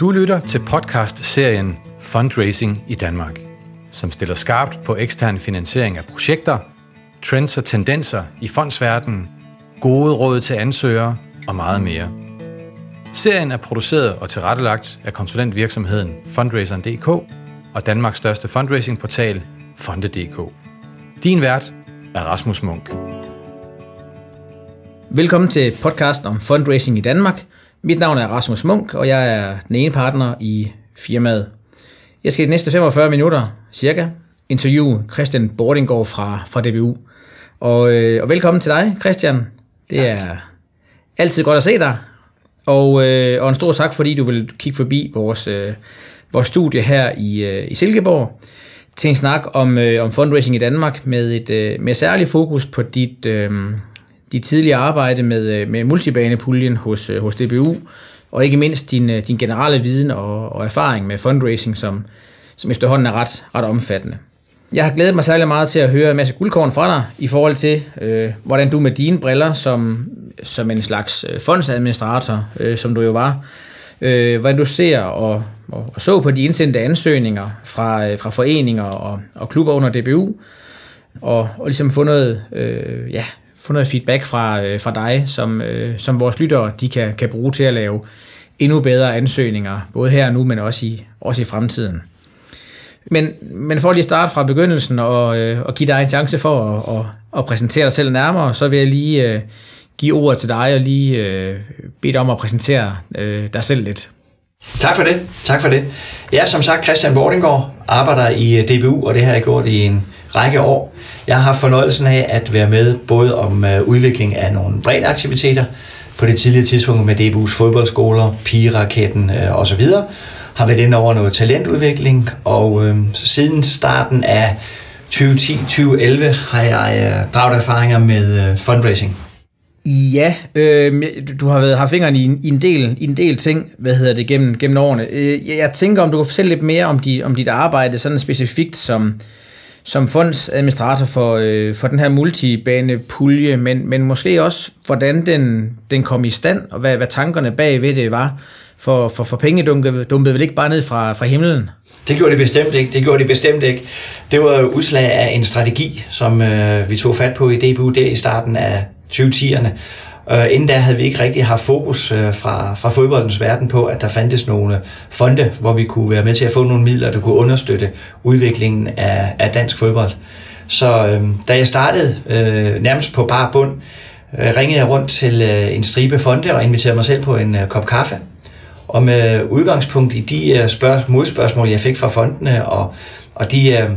Du lytter til podcast-serien Fundraising i Danmark, som stiller skarpt på ekstern finansiering af projekter, trends og tendenser i fondsverdenen, gode råd til ansøgere og meget mere. Serien er produceret og tilrettelagt af konsulentvirksomheden Fundraiseren.dk og Danmarks største fundraisingportal Fonde.dk. Din vært er Rasmus Munk. Velkommen til podcasten om fundraising i Danmark. Mit navn er Rasmus Munk, og jeg er den ene partner i firmaet. Jeg skal i de næste 45 minutter cirka interviewe Christian Bordinggaard fra, fra DBU. Og, øh, og velkommen til dig, Christian. Det tak. er altid godt at se dig. Og, øh, og en stor tak, fordi du vil kigge forbi vores, øh, vores studie her i, øh, i Silkeborg til en snak om, øh, om fundraising i Danmark med et øh, med særlig fokus på dit, øh, dit tidligere arbejde med, øh, med multibanepuljen hos, øh, hos DBU, og ikke mindst din, øh, din generelle viden og, og erfaring med fundraising, som, som efterhånden er ret, ret omfattende. Jeg har glædet mig særlig meget til at høre en masse guldkorn fra dig i forhold til, øh, hvordan du med dine briller som, som en slags fondsadministrator, øh, som du jo var, øh, hvordan du ser og, og, og så på de indsendte ansøgninger fra, øh, fra foreninger og, og klubber under DBU, og, og ligesom få noget, øh, ja, få noget feedback fra, øh, fra dig, som, øh, som vores lyttere de kan, kan bruge til at lave endnu bedre ansøgninger, både her og nu, men også i, også i fremtiden. Men, men for lige at starte fra begyndelsen og, øh, og give dig en chance for at, at, at præsentere dig selv nærmere, så vil jeg lige øh, give ordet til dig og lige øh, bede dig om at præsentere øh, dig selv lidt. Tak for det. Tak for det. Jeg er som sagt Christian Bordinggaard, arbejder i øh, DBU, og det har jeg gjort i en række år. Jeg har fornøjelsen af at være med både om øh, udvikling af nogle brede aktiviteter på det tidlige tidspunkt med DBU's fodboldskoler, pigeraketten øh, osv. Har været inde over noget talentudvikling, og øh, siden starten af 2010-2011 har jeg øh, draget erfaringer med øh, fundraising. Ja, øh, du har været, har fingeren i en, i en del i en del ting, hvad hedder det gennem gennem årene. Øh, jeg tænker om du kan fortælle lidt mere om di, om dit arbejde sådan specifikt som som fondsadministrator for, øh, for den her multibanepulje, men, men måske også, hvordan den, den kom i stand, og hvad, hvad tankerne bag ved det var. For, for, for penge dumpede, dumpede vel ikke bare ned fra, fra himlen? Det gjorde det bestemt ikke. Det gjorde det bestemt ikke. Det var udslag af en strategi, som øh, vi tog fat på i DBU der i starten af 2010'erne. Øh, inden da havde vi ikke rigtig haft fokus øh, fra, fra fodboldens verden på, at der fandtes nogle fonde, hvor vi kunne være med til at få nogle midler, der kunne understøtte udviklingen af, af dansk fodbold. Så øh, da jeg startede øh, nærmest på bare bund, øh, ringede jeg rundt til øh, en stribe fonde og inviterede mig selv på en øh, kop kaffe. Og med udgangspunkt i de øh, spørg- modspørgsmål, jeg fik fra fondene og, og de Øh,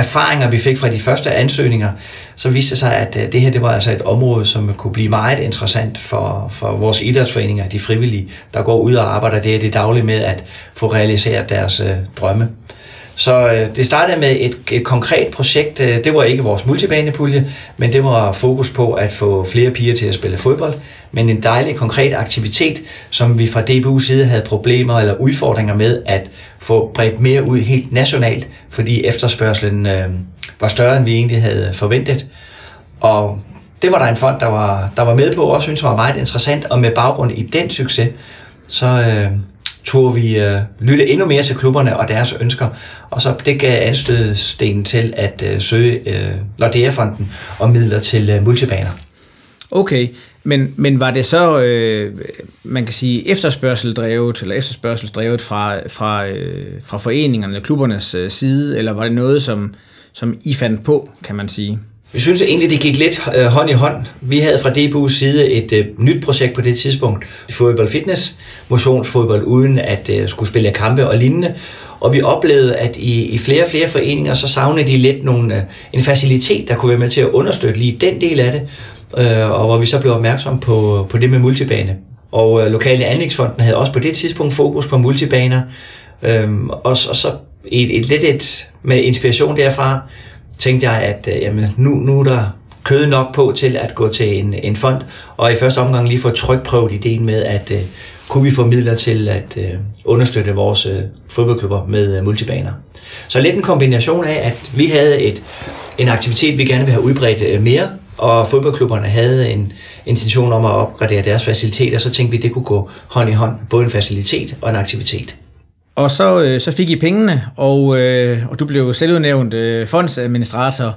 erfaringer, vi fik fra de første ansøgninger, så viste det sig, at øh, det her det var altså et område, som kunne blive meget interessant for, for vores idrætsforeninger, de frivillige, der går ud og arbejder det, det daglige med at få realiseret deres øh, drømme. Så øh, det startede med et, et konkret projekt. Øh, det var ikke vores multibanepulje, men det var fokus på at få flere piger til at spille fodbold. Men en dejlig konkret aktivitet, som vi fra DBU's side havde problemer eller udfordringer med at få bredt mere ud helt nationalt, fordi efterspørgselen øh, var større, end vi egentlig havde forventet. Og det var der en fond, der var, der var med på, og synes var meget interessant, og med baggrund i den succes, så, øh, tog vi øh, lytte endnu mere til klubberne og deres ønsker, og så det gav anstødstenen til at øh, søge øh, Lordea-fonden og midler til øh, multibaner. Okay, men, men var det så, øh, man kan sige, efterspørgseldrevet, eller efterspørgselsdrevet fra, fra, øh, fra foreningerne, klubbernes øh, side, eller var det noget, som, som I fandt på, kan man sige? Vi synes egentlig, det gik lidt øh, hånd i hånd. Vi havde fra DBU's side et øh, nyt projekt på det tidspunkt. Fodbold fitness, motionsfodbold uden at øh, skulle spille kampe og lignende. Og vi oplevede, at i, i flere og flere foreninger, så savnede de lidt nogle, øh, en facilitet, der kunne være med til at understøtte lige den del af det. Øh, og hvor vi så blev opmærksom på, på det med multibane. Og øh, Lokale Anlægsfonden havde også på det tidspunkt fokus på multibaner. Øh, og, og så et, et lidt et, med inspiration derfra, tænkte jeg, at øh, jamen, nu, nu er der kød nok på til at gå til en, en fond, og i første omgang lige få trykprøvet ideen med, at øh, kunne vi få midler til at øh, understøtte vores øh, fodboldklubber med øh, multibaner. Så lidt en kombination af, at vi havde et, en aktivitet, vi gerne vil have udbredt øh, mere, og fodboldklubberne havde en intention om at opgradere deres faciliteter, så tænkte vi, at det kunne gå hånd i hånd, både en facilitet og en aktivitet. Og så, øh, så fik I pengene, og, øh, og du blev selvudnævnt øh, fondsadministrator.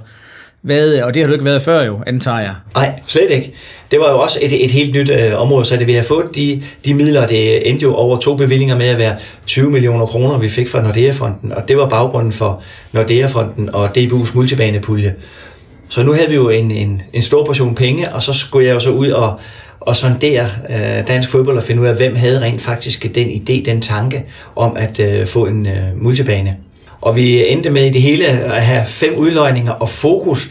Hvad, og det har du ikke været før jo, antager jeg. Nej, slet ikke. Det var jo også et, et helt nyt øh, område, så det vi har fået de, de midler, det endte jo over to bevillinger med at være 20 millioner kroner, vi fik fra Nordea-fonden, og det var baggrunden for Nordea-fonden og DBU's multibanepulje. Så nu havde vi jo en, en, en stor portion penge, og så skulle jeg jo så ud og, og sondere øh, dansk fodbold og finde ud af, hvem havde rent faktisk den idé, den tanke om at øh, få en øh, multibane. Og vi endte med i det hele at have fem udløjninger, og fokus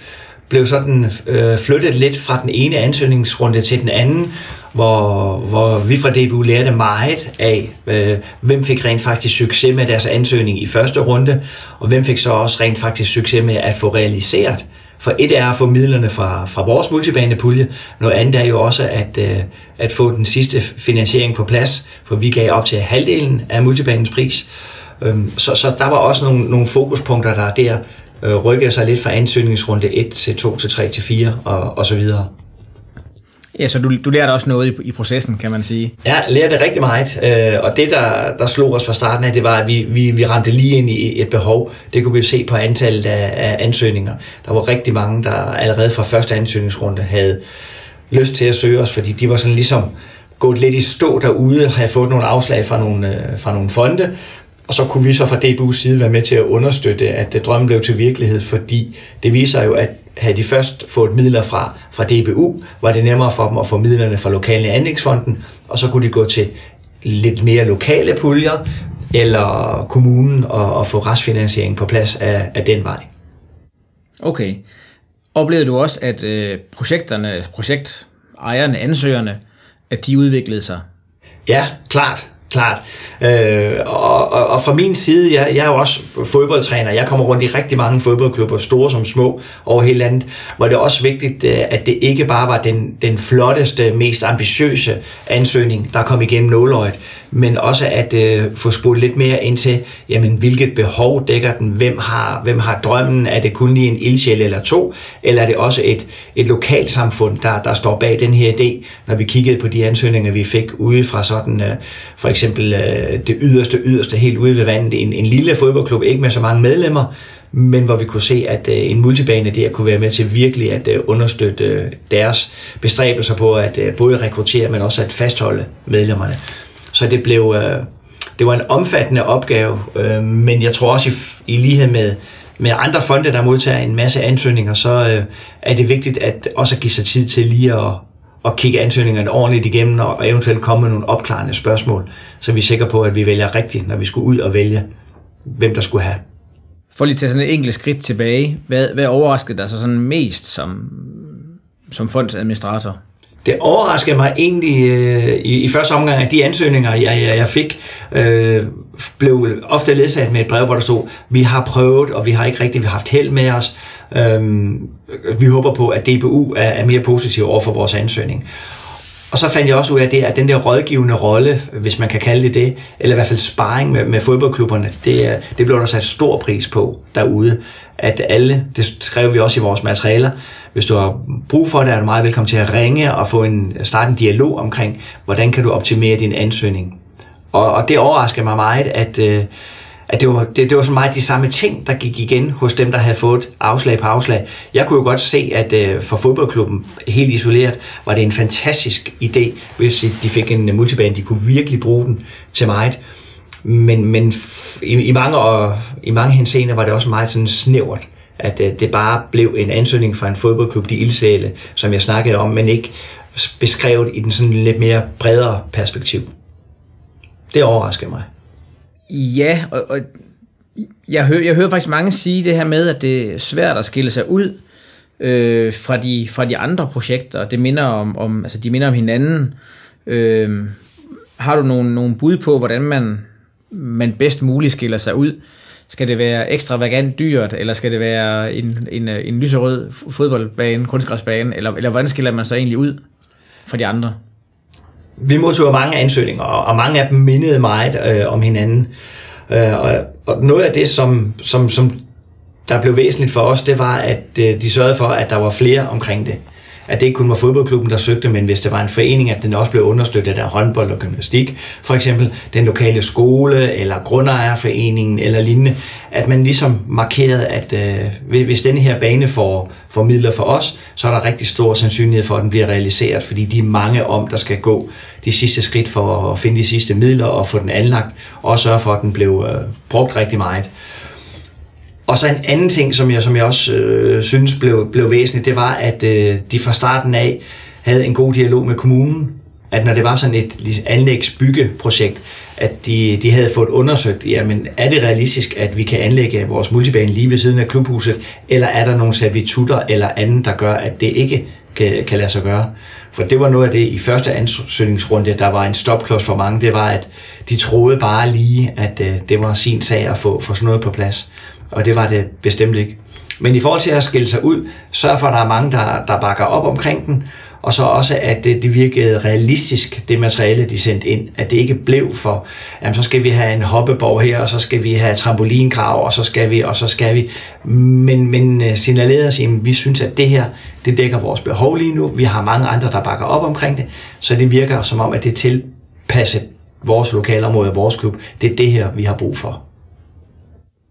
blev sådan øh, flyttet lidt fra den ene ansøgningsrunde til den anden, hvor, hvor vi fra DBU lærte meget af, øh, hvem fik rent faktisk succes med deres ansøgning i første runde, og hvem fik så også rent faktisk succes med at få realiseret. For et er at få midlerne fra, fra vores multibanepulje, noget andet er jo også at, øh, at få den sidste finansiering på plads, for vi gav op til halvdelen af multibanens pris. Øhm, så, så der var også nogle, nogle fokuspunkter, der der øh, rykkede sig lidt fra ansøgningsrunde 1 til 2 til 3 til 4 og, og så videre. Ja, så du, du lærte også noget i, i processen, kan man sige. Ja, lærte rigtig meget, øh, og det, der, der slog os fra starten af, det var, at vi, vi, vi ramte lige ind i et behov. Det kunne vi jo se på antallet af, af ansøgninger. Der var rigtig mange, der allerede fra første ansøgningsrunde havde lyst til at søge os, fordi de var sådan ligesom gået lidt i stå derude, havde fået nogle afslag fra nogle, øh, fra nogle fonde, og så kunne vi så fra DBU's side være med til at understøtte, at drømmen blev til virkelighed, fordi det viser jo, at havde de først fået midler fra, fra DBU, var det nemmere for dem at få midlerne fra lokale anlægsfonden, og så kunne de gå til lidt mere lokale puljer, eller kommunen og, og få restfinansiering på plads af, af den vej. Okay. Oplevede du også, at øh, projekterne, projektejerne, ansøgerne, at de udviklede sig? Ja, klart klart. Øh, og, og, og fra min side, jeg, jeg er jo også fodboldtræner, jeg kommer rundt i rigtig mange fodboldklubber, store som små, over hele landet, hvor det er også vigtigt, øh, at det ikke bare var den, den flotteste, mest ambitiøse ansøgning, der kom igennem nåløjet, men også at øh, få spurgt lidt mere ind til, jamen, hvilket behov dækker den, hvem har, hvem har drømmen, er det kun lige en ildsjæl eller to, eller er det også et, et lokalsamfund, der, der står bag den her idé, når vi kiggede på de ansøgninger, vi fik ude fra sådan, øh, for eksempel øh, det yderste, yderste, helt ude ved vandet, en, en lille fodboldklub, ikke med så mange medlemmer, men hvor vi kunne se, at øh, en multibane der kunne være med til virkelig at øh, understøtte øh, deres bestræbelser på at øh, både rekruttere, men også at fastholde medlemmerne. Så det blev øh, det var en omfattende opgave, øh, men jeg tror også i, i lighed med med andre fonde, der modtager en masse ansøgninger, så øh, er det vigtigt at også give sig tid til lige at, at kigge ansøgningerne ordentligt igennem og eventuelt komme med nogle opklarende spørgsmål, så vi er sikre på, at vi vælger rigtigt, når vi skulle ud og vælge, hvem der skulle have. For lige til sådan et enkelt skridt tilbage, hvad, hvad overraskede dig så sådan mest som, som fondsadministrator? Det overraskede mig egentlig øh, i, i første omgang, at de ansøgninger, jeg, jeg, jeg fik, øh, blev ofte ledsaget med et brev, hvor der stod, vi har prøvet, og vi har ikke rigtig haft held med os. Øh, vi håber på, at DBU er, er mere positiv over for vores ansøgning. Og så fandt jeg også ud af det, at den der rådgivende rolle, hvis man kan kalde det det, eller i hvert fald sparring med, med fodboldklubberne, det, det blev der sat stor pris på derude. At alle, det skrev vi også i vores materialer, hvis du har brug for det, er du meget velkommen til at ringe og få en, starte en dialog omkring, hvordan kan du optimere din ansøgning. Og, og det overrasker mig meget, at, øh, at det var, det, det var så meget de samme ting, der gik igen hos dem, der havde fået afslag på afslag. Jeg kunne jo godt se, at øh, for fodboldklubben helt isoleret, var det en fantastisk idé, hvis de fik en øh, multibane, de kunne virkelig bruge den til meget. Men, men i, i, mange, og, i mange henseender var det også meget sådan snævert at øh, det bare blev en ansøgning fra en fodboldklub, de ildsæle, som jeg snakkede om, men ikke beskrevet i den sådan lidt mere bredere perspektiv. Det overrasker mig. Ja, og, og jeg, hører, jeg hører faktisk mange sige det her med, at det er svært at skille sig ud øh, fra, de, fra de andre projekter. Det minder om, om, altså de minder om hinanden. Øh, har du nogle, nogle bud på, hvordan man, man bedst muligt skiller sig ud? Skal det være ekstravagant dyrt, eller skal det være en, en, øh, en lyserød fodboldbane, kunstgræsbane, eller, eller hvordan skiller man sig egentlig ud fra de andre? Vi modtog mange ansøgninger, og mange af dem mindede meget øh, om hinanden. Øh, og, og noget af det, som, som, som der blev væsentligt for os, det var, at øh, de sørgede for, at der var flere omkring det at det ikke kun var fodboldklubben, der søgte, men hvis det var en forening, at den også blev understøttet af håndbold og gymnastik, for eksempel den lokale skole eller grundejerforeningen eller lignende, at man ligesom markerede, at øh, hvis denne her bane får, får midler for os, så er der rigtig stor sandsynlighed for, at den bliver realiseret, fordi de er mange om, der skal gå de sidste skridt for at finde de sidste midler og få den anlagt, og sørge for, at den blev øh, brugt rigtig meget. Og så en anden ting, som jeg, som jeg også øh, synes blev, blev væsentligt, det var, at øh, de fra starten af havde en god dialog med kommunen. At når det var sådan et anlægsbyggeprojekt, at de, de havde fået undersøgt, jamen er det realistisk, at vi kan anlægge vores multibane lige ved siden af klubhuset, eller er der nogle servitutter eller andet, der gør, at det ikke kan, kan lade sig gøre. For det var noget af det i første ansøgningsrunde, der var en stopklods for mange, det var, at de troede bare lige, at øh, det var sin sag at få, få sådan noget på plads og det var det bestemt ikke. Men i forhold til at skille sig ud, sørg for, at der er mange, der, der bakker op omkring den, og så også, at det, det virkede realistisk, det materiale, de sendte ind. At det ikke blev for, jamen så skal vi have en hoppeborg her, og så skal vi have trampolingrav, og så skal vi, og så skal vi. Men, men øh, signalerede os, at vi synes, at det her, det dækker vores behov lige nu. Vi har mange andre, der bakker op omkring det, så det virker som om, at det tilpasset vores lokalområde, vores klub. Det er det her, vi har brug for.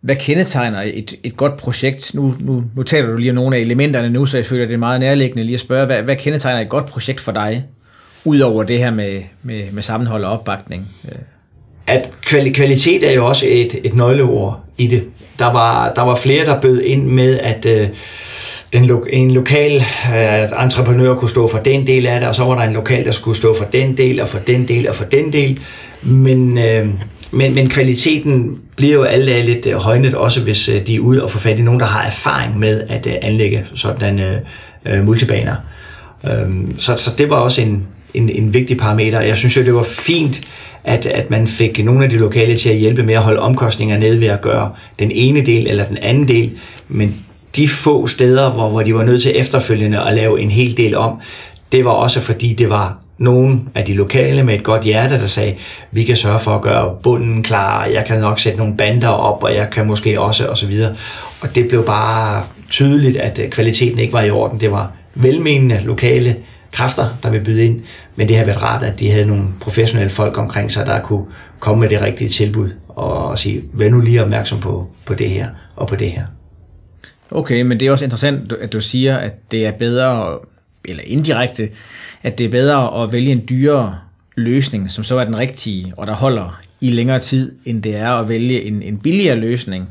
Hvad kendetegner et, et godt projekt? Nu, nu, nu taler du lige om nogle af elementerne nu, så jeg føler, det er meget nærliggende lige at spørge, hvad, hvad kendetegner et godt projekt for dig, udover det her med, med, med sammenhold og opbakning? At kvalitet er jo også et, et nøgleord i det. Der var, der var flere, der bød ind med, at øh, den lo- en lokal øh, entreprenør kunne stå for den del af det, og så var der en lokal, der skulle stå for den del, og for den del, og for den del. Men øh, men, men kvaliteten bliver jo alle dage lidt øh, højnet, også hvis øh, de er ude og få fat i nogen, der har erfaring med at øh, anlægge sådan uh, multibaner. Um, så, så det var også en, en, en vigtig parameter. Jeg synes jo, det var fint, at, at man fik nogle af de lokale til at hjælpe med at holde omkostninger nede ved at gøre den ene del eller den anden del, men de få steder, hvor, hvor de var nødt til efterfølgende at lave en hel del om, det var også fordi, det var nogen af de lokale med et godt hjerte, der sagde, vi kan sørge for at gøre bunden klar, jeg kan nok sætte nogle bander op, og jeg kan måske også, og så videre. Og det blev bare tydeligt, at øh, kvaliteten ikke var i orden. Det var velmenende lokale kræfter, der ville byde ind, men det har været rart, at de havde nogle professionelle folk omkring sig, der kunne komme med det rigtige tilbud og sige, vær nu lige opmærksom på, på det her og på det her. Okay, men det er også interessant, at du siger, at det er bedre, eller indirekte, at det er bedre at vælge en dyrere løsning, som så er den rigtige, og der holder i længere tid, end det er at vælge en, en billigere løsning,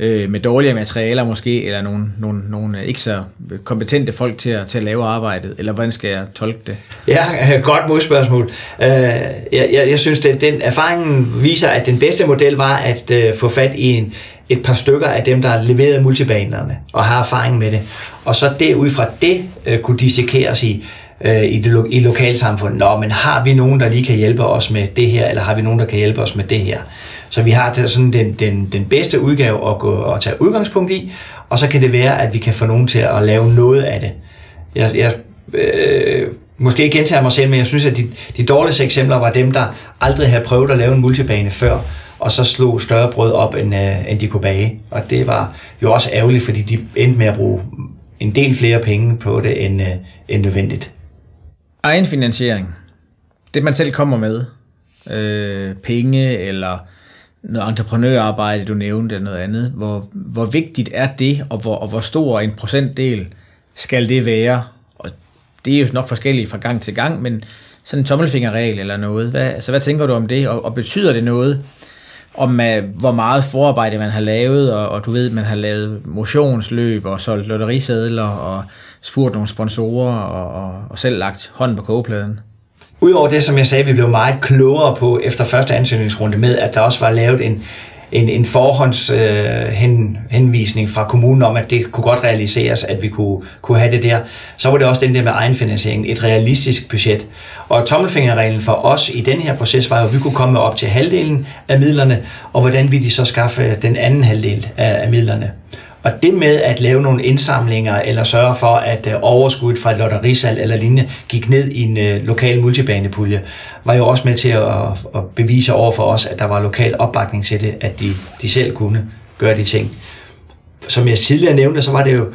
øh, med dårligere materialer måske, eller nogle, nogle, nogle ikke så kompetente folk til at, til at lave arbejdet, eller hvordan skal jeg tolke det? Ja, godt modspørgsmål. Øh, jeg, jeg, jeg synes, at den erfaringen viser, at den bedste model var at øh, få fat i en, et par stykker af dem, der leverede multibanerne og har erfaring med det. Og så derud fra det øh, kunne dissekeres i, øh, i, det, i lokalsamfundet. Nå, men har vi nogen, der lige kan hjælpe os med det her, eller har vi nogen, der kan hjælpe os med det her? Så vi har sådan den, den, den bedste udgave at, gå, at tage udgangspunkt i, og så kan det være, at vi kan få nogen til at lave noget af det. Jeg, jeg øh, måske ikke gentager mig selv, men jeg synes, at de, de dårligste eksempler var dem, der aldrig havde prøvet at lave en multibane før, og så slog større brød op, end, øh, end de kunne bage. Og det var jo også ærgerligt, fordi de endte med at bruge en del flere penge på det, end, øh, end nødvendigt. Egenfinansiering. Det man selv kommer med. Øh, penge eller noget entreprenørarbejde, du nævnte, eller noget andet. Hvor, hvor vigtigt er det, og hvor, og hvor stor en procentdel skal det være? Og det er jo nok forskelligt fra gang til gang, men sådan en tommelfingerregel eller noget. Hvad, altså, hvad tænker du om det, og, og betyder det noget, om uh, hvor meget forarbejde man har lavet, og, og du ved, man har lavet motionsløb og solgt lotterisedler og spurgt nogle sponsorer og, og, og selv lagt hånden på kogepladen. Udover det, som jeg sagde, vi blev meget klogere på efter første ansøgningsrunde med, at der også var lavet en, en, en forhåndshenvisning øh, fra kommunen om, at det kunne godt realiseres, at vi kunne, kunne have det der. Så var det også den der med egenfinansiering, et realistisk budget. Og tommelfingerreglen for os i den her proces var jo, at vi kunne komme op til halvdelen af midlerne, og hvordan vi de så skaffe den anden halvdel af, af midlerne. Og det med at lave nogle indsamlinger, eller sørge for, at øh, overskuddet fra et lotterisal eller lignende gik ned i en øh, lokal multibanepulje, var jo også med til at, at bevise over for os, at der var lokal opbakning til det, at de, de selv kunne gøre de ting. Som jeg tidligere nævnte, så var det jo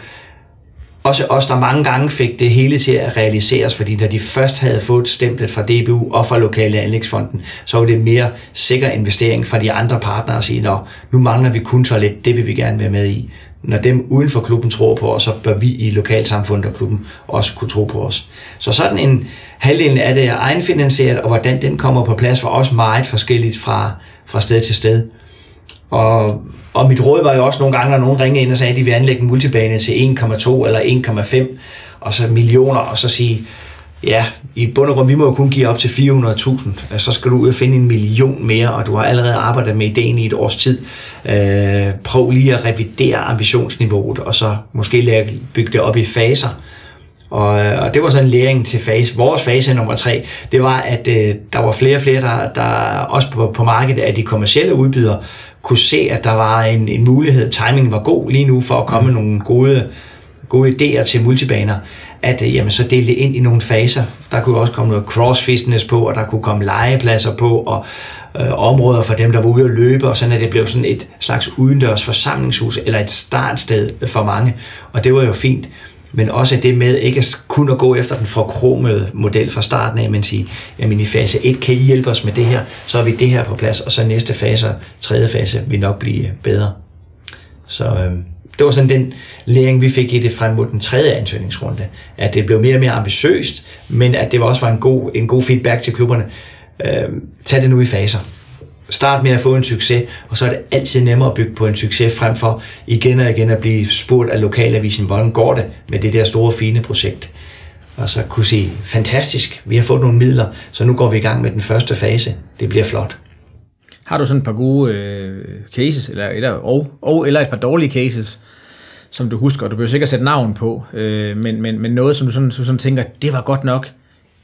også os, der mange gange fik det hele til at realiseres, fordi når de først havde fået stemplet fra DBU og fra Lokale Anlægsfonden, så var det mere sikker investering fra de andre partnere at sige, Nå, nu mangler vi kun toilet, det vil vi gerne være med i. Når dem uden for klubben tror på os, så bør vi i lokalsamfundet og klubben også kunne tro på os. Så sådan en halvdelen af det er egenfinansieret, og hvordan den kommer på plads, var også meget forskelligt fra, fra sted til sted. Og, og mit råd var jo også nogle gange, når nogen ringede ind og sagde, at de vil anlægge en multibane til 1,2 eller 1,5 og så millioner, og så sige, ja, i bund og grund, vi må jo kun give op til 400.000, altså, så skal du ud og finde en million mere, og du har allerede arbejdet med ideen i et års tid. Øh, prøv lige at revidere ambitionsniveauet, og så måske lære bygge det op i faser. Og, øh, og det var sådan en læring til fase. Vores fase nummer tre, det var, at øh, der var flere og flere, der, der også på, på markedet af de kommercielle udbydere, kunne se, at der var en, en mulighed, timingen var god lige nu for at komme mm. nogle gode, gode idéer til multibaner, at øh, jamen, så delte det ind i nogle faser. Der kunne også komme noget cross på, og der kunne komme legepladser på, og øh, områder for dem, der var ude at løbe, og sådan at det blev sådan et slags udendørs forsamlingshus, eller et startsted for mange, og det var jo fint men også det med ikke kun at gå efter den forkromede model fra starten af, men sige, jamen i fase 1 kan I hjælpe os med det her, så er vi det her på plads, og så næste fase, tredje fase, vil nok blive bedre. Så øh, det var sådan den læring, vi fik i det frem mod den tredje ansøgningsrunde, at det blev mere og mere ambitiøst, men at det også var en god, en god feedback til klubberne. Øh, tag det nu i faser start med at få en succes, og så er det altid nemmere at bygge på en succes, frem for igen og igen at blive spurgt af lokalavisen, hvordan går det med det der store, fine projekt. Og så kunne sige, fantastisk, vi har fået nogle midler, så nu går vi i gang med den første fase. Det bliver flot. Har du sådan et par gode øh, cases, eller, eller, og, og, eller et par dårlige cases, som du husker, du behøver sikkert sætte navn på, øh, men, men, men noget, som du sådan, sådan tænker, det var godt nok,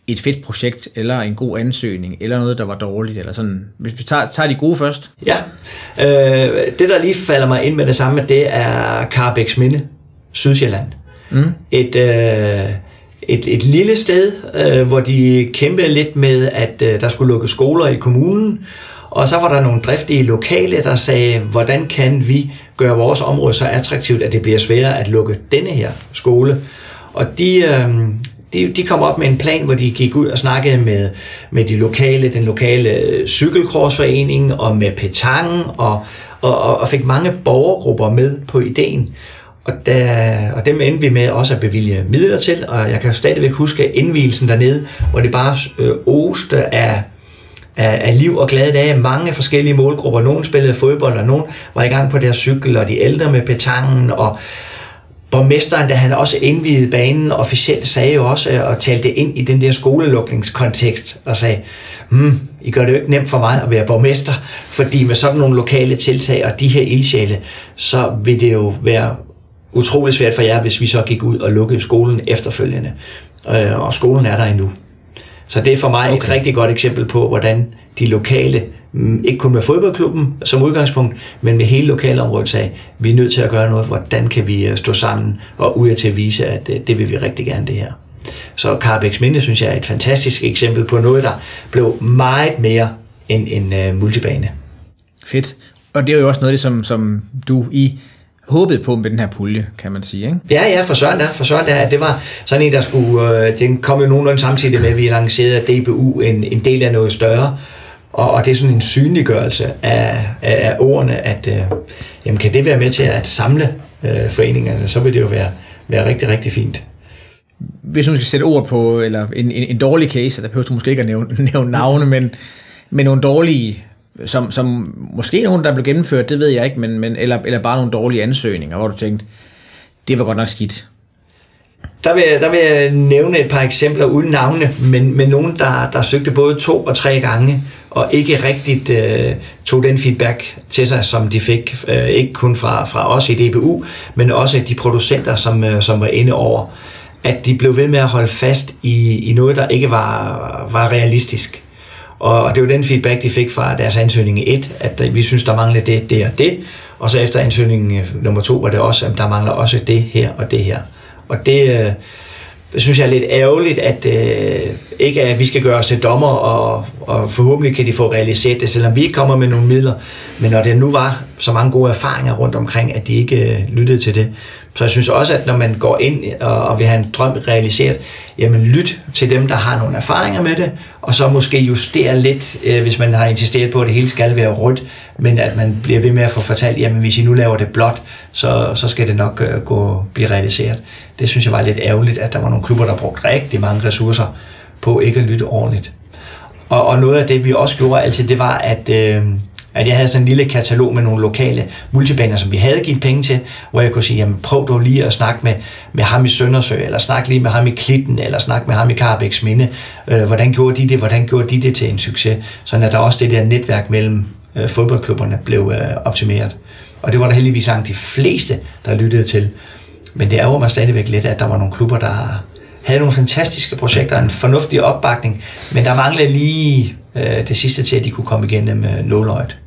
et fedt projekt, eller en god ansøgning, eller noget, der var dårligt, eller sådan. Hvis vi tager, tager de gode først. Ja, øh, det der lige falder mig ind med det samme, det er Carbæks Minde, Sydsjælland. Mm. Et, øh, et, et lille sted, øh, hvor de kæmpede lidt med, at øh, der skulle lukke skoler i kommunen, og så var der nogle driftige lokale, der sagde, hvordan kan vi gøre vores område så attraktivt, at det bliver sværere at lukke denne her skole. Og de, øh, de, de kom op med en plan, hvor de gik ud og snakkede med, med de lokale, den lokale øh, cykelkrorsforening og med Petang og, og, og fik mange borgergrupper med på ideen. Og, der, og dem endte vi med også at bevilge midler til, og jeg kan stadigvæk huske indvielsen dernede, hvor det bare øh, oste af, af, af liv og glade dage, mange forskellige målgrupper. Nogen spillede fodbold, og nogen var i gang på deres cykel, og de ældre med petangen, og, borgmesteren, da han også indvidede banen officielt, sagde jo også øh, og talte ind i den der skolelukningskontekst og sagde, hmm, I gør det jo ikke nemt for mig at være borgmester, fordi med sådan nogle lokale tiltag og de her ildsjæle, så vil det jo være utrolig svært for jer, hvis vi så gik ud og lukkede skolen efterfølgende. Øh, og skolen er der endnu. Så det er for mig okay. et rigtig godt eksempel på, hvordan de lokale Mm, ikke kun med fodboldklubben som udgangspunkt, men med hele lokalområdet sagde, vi er nødt til at gøre noget, hvordan kan vi øh, stå sammen og ud til at vise, at øh, det vil vi rigtig gerne det her. Så Carbæks Minde synes jeg er et fantastisk eksempel på noget, der blev meget mere end en uh, multibane. Fedt. Og det er jo også noget, som, som du i håbede på med den her pulje, kan man sige, ikke? Ja, ja, for søren der, for søren der. Det var sådan en, der skulle, øh, den kom jo nogenlunde samtidig med, at vi lancerede DBU, en, en del af noget større, og, og det er sådan en synliggørelse af, af, af ordene, at øh, jamen, kan det være med til at samle øh, foreningerne, så vil det jo være, være rigtig, rigtig fint. Hvis du skal sætte ord på, eller en, en, en dårlig case, der behøver du måske ikke at nævne, nævne navne, men, men nogle dårlige, som, som måske nogen, der blev gennemført, det ved jeg ikke, men, men, eller, eller bare nogle dårlige ansøgninger, hvor du tænkte, det var godt nok skidt. Der vil, der vil jeg nævne et par eksempler uden navne, men, men nogen, der, der søgte både to og tre gange, og ikke rigtigt øh, tog den feedback til sig, som de fik, øh, ikke kun fra, fra os i DBU, men også de producenter, som, øh, som var inde over, at de blev ved med at holde fast i, i noget, der ikke var, var realistisk. Og, og det var den feedback, de fik fra deres ansøgning 1, at vi synes, der manglede det, det og det. Og så efter ansøgningen øh, nummer 2 var det også, at der mangler også det her og det her. Og det, øh, det synes jeg er lidt ærgerligt, at, øh, ikke at vi skal gøre os til dommer, og, og forhåbentlig kan de få realiseret det, selvom vi ikke kommer med nogle midler. Men når det nu var så mange gode erfaringer rundt omkring, at de ikke øh, lyttede til det. Så jeg synes også, at når man går ind og, og vil have en drøm realiseret, jamen lyt til dem, der har nogle erfaringer med det, og så måske justere lidt, øh, hvis man har insisteret på, at det hele skal være rødt, men at man bliver ved med at få fortalt, jamen hvis I nu laver det blåt, så, så skal det nok øh, gå, blive realiseret. Det synes jeg var lidt ærgerligt, at der var nogle klubber, der brugte rigtig mange ressourcer på ikke at lytte ordentligt. Og, og noget af det, vi også gjorde altid, det var, at, øh, at jeg havde sådan en lille katalog med nogle lokale multibaner, som vi havde givet penge til, hvor jeg kunne sige, jamen prøv dog lige at snakke med, med ham i Søndersø, eller snak lige med ham i Klitten, eller snak med ham i Karabæks Minde. Øh, hvordan gjorde de det? Hvordan gjorde de det til en succes? Sådan at der også det der netværk mellem øh, fodboldklubberne blev øh, optimeret. Og det var der heldigvis langt de fleste, der lyttede til. Men det ærger mig stadigvæk lidt, at der var nogle klubber, der havde nogle fantastiske projekter, en fornuftig opbakning, men der manglede lige øh, det sidste til, at de kunne komme igennem øh, nåløjet.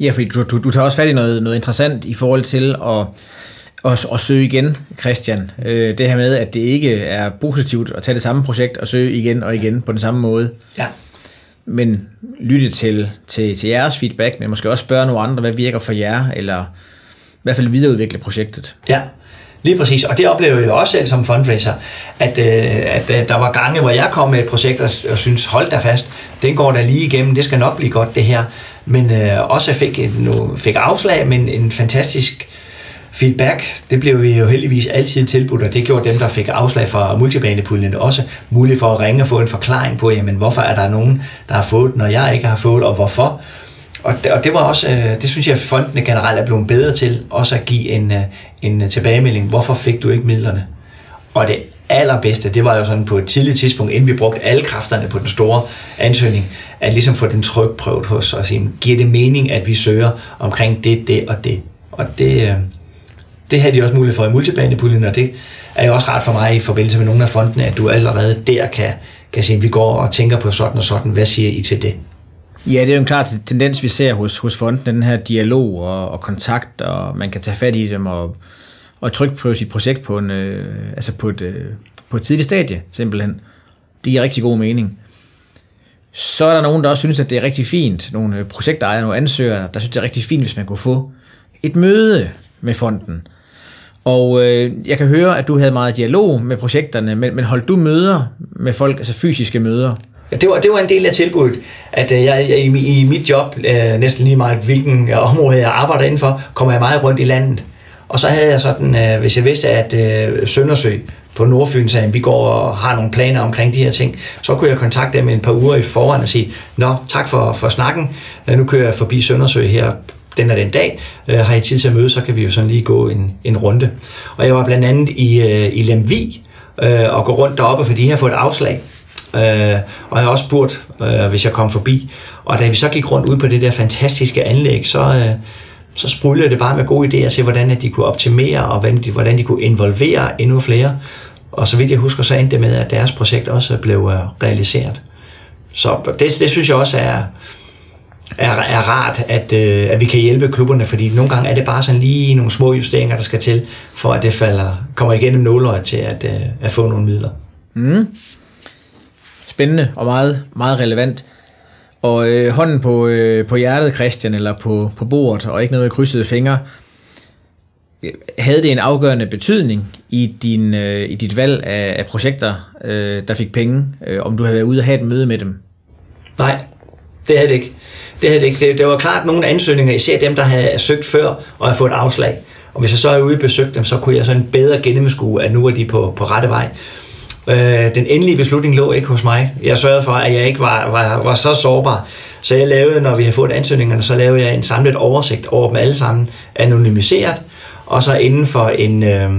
Ja, fordi du, du, du tager også fat i noget, noget interessant i forhold til at, at, at søge igen, Christian. Øh, det her med, at det ikke er positivt at tage det samme projekt og søge igen og igen på den samme måde. Ja. Men lytte til, til, til jeres feedback, men måske også spørge nogle andre, hvad virker for jer, eller i hvert fald videreudvikle projektet. Ja, Lige præcis, og det oplever jeg også selv som fundraiser, at, øh, at øh, der var gange, hvor jeg kom med et projekt og, og synes, hold da fast, den går der lige igennem, det skal nok blive godt det her. Men øh, også fik, et, nu, fik afslag, men en fantastisk feedback, det blev vi jo heldigvis altid tilbudt, og det gjorde dem, der fik afslag fra multibanepuljen også muligt for at ringe og få en forklaring på, jamen hvorfor er der nogen, der har fået når jeg ikke har fået, og hvorfor. Og det, og det var også, øh, det synes jeg, at fondene generelt er blevet bedre til, også at give en, øh, en øh, tilbagemelding. Hvorfor fik du ikke midlerne? Og det allerbedste, det var jo sådan på et tidligt tidspunkt, inden vi brugte alle kræfterne på den store ansøgning, at ligesom få den trykprøvet hos os. Giver det mening, at vi søger omkring det, det og det? Og det, det havde de også mulighed for i multibanepuljen, og det er jo også ret for mig i forbindelse med nogle af fondene, at du allerede der kan, kan sige, at vi går og tænker på sådan og sådan, hvad siger I til det? Ja, det er jo en klar tendens, vi ser hos, hos fonden, den her dialog og, og kontakt, og man kan tage fat i dem og, og trykke på sit projekt på, en, øh, altså på, et, øh, på et tidligt stadie, simpelthen. Det giver rigtig god mening. Så er der nogen, der også synes, at det er rigtig fint, nogle øh, projektejere, nogle ansøgere, der synes, det er rigtig fint, hvis man kunne få et møde med fonden. Og øh, jeg kan høre, at du havde meget dialog med projekterne, men, men holdt du møder med folk, altså fysiske møder? Det var, det var en del af tilbuddet, at øh, jeg, jeg i, i mit job, øh, næsten lige meget hvilken øh, område jeg arbejder indenfor, kommer jeg meget rundt i landet. Og så havde jeg sådan, øh, hvis jeg vidste, at øh, Søndersø på Nordfyn sagde, vi går og har nogle planer omkring de her ting, så kunne jeg kontakte dem en par uger i forvejen og sige, Nå, tak for, for snakken, øh, nu kører jeg forbi Søndersø her den er den dag, øh, har I tid til at møde, så kan vi jo sådan lige gå en, en runde. Og jeg var blandt andet i, øh, i Lemvi øh, og gå rundt deroppe, fordi de har fået et afslag. Øh, og jeg har også spurgt, øh, hvis jeg kom forbi. Og da vi så gik rundt ud på det der fantastiske anlæg, så, øh, så sprudlede det bare med gode idéer til, hvordan at de kunne optimere, og hvordan de, hvordan de kunne involvere endnu flere. Og så vidt jeg husker, så endte det med, at deres projekt også blev øh, realiseret. Så det, det synes jeg også er, er, er rart, at, øh, at vi kan hjælpe klubberne, fordi nogle gange er det bare sådan lige nogle små justeringer, der skal til, for at det falder, kommer igennem nåløjet til at, øh, at få nogle midler. Mm spændende og meget, meget relevant. Og øh, hånden på, øh, på hjertet, Christian, eller på, på bordet, og ikke noget med krydsede fingre, havde det en afgørende betydning i, din, øh, i dit valg af, af projekter, øh, der fik penge, øh, om du havde været ude og have et møde med dem? Nej, det havde det ikke. Det, havde det, ikke. Det, det var klart nogle ansøgninger, især dem, der havde søgt før og havde fået afslag. Og hvis jeg så er ude og besøgte dem, så kunne jeg sådan bedre gennemskue, at nu er de på, på rette vej. Øh, den endelige beslutning lå ikke hos mig. Jeg sørgede for, at jeg ikke var, var, var så sårbar. Så jeg lavede, når vi har fået ansøgningerne, så lavede jeg en samlet oversigt over dem alle sammen, anonymiseret, og så inden for en... Øh,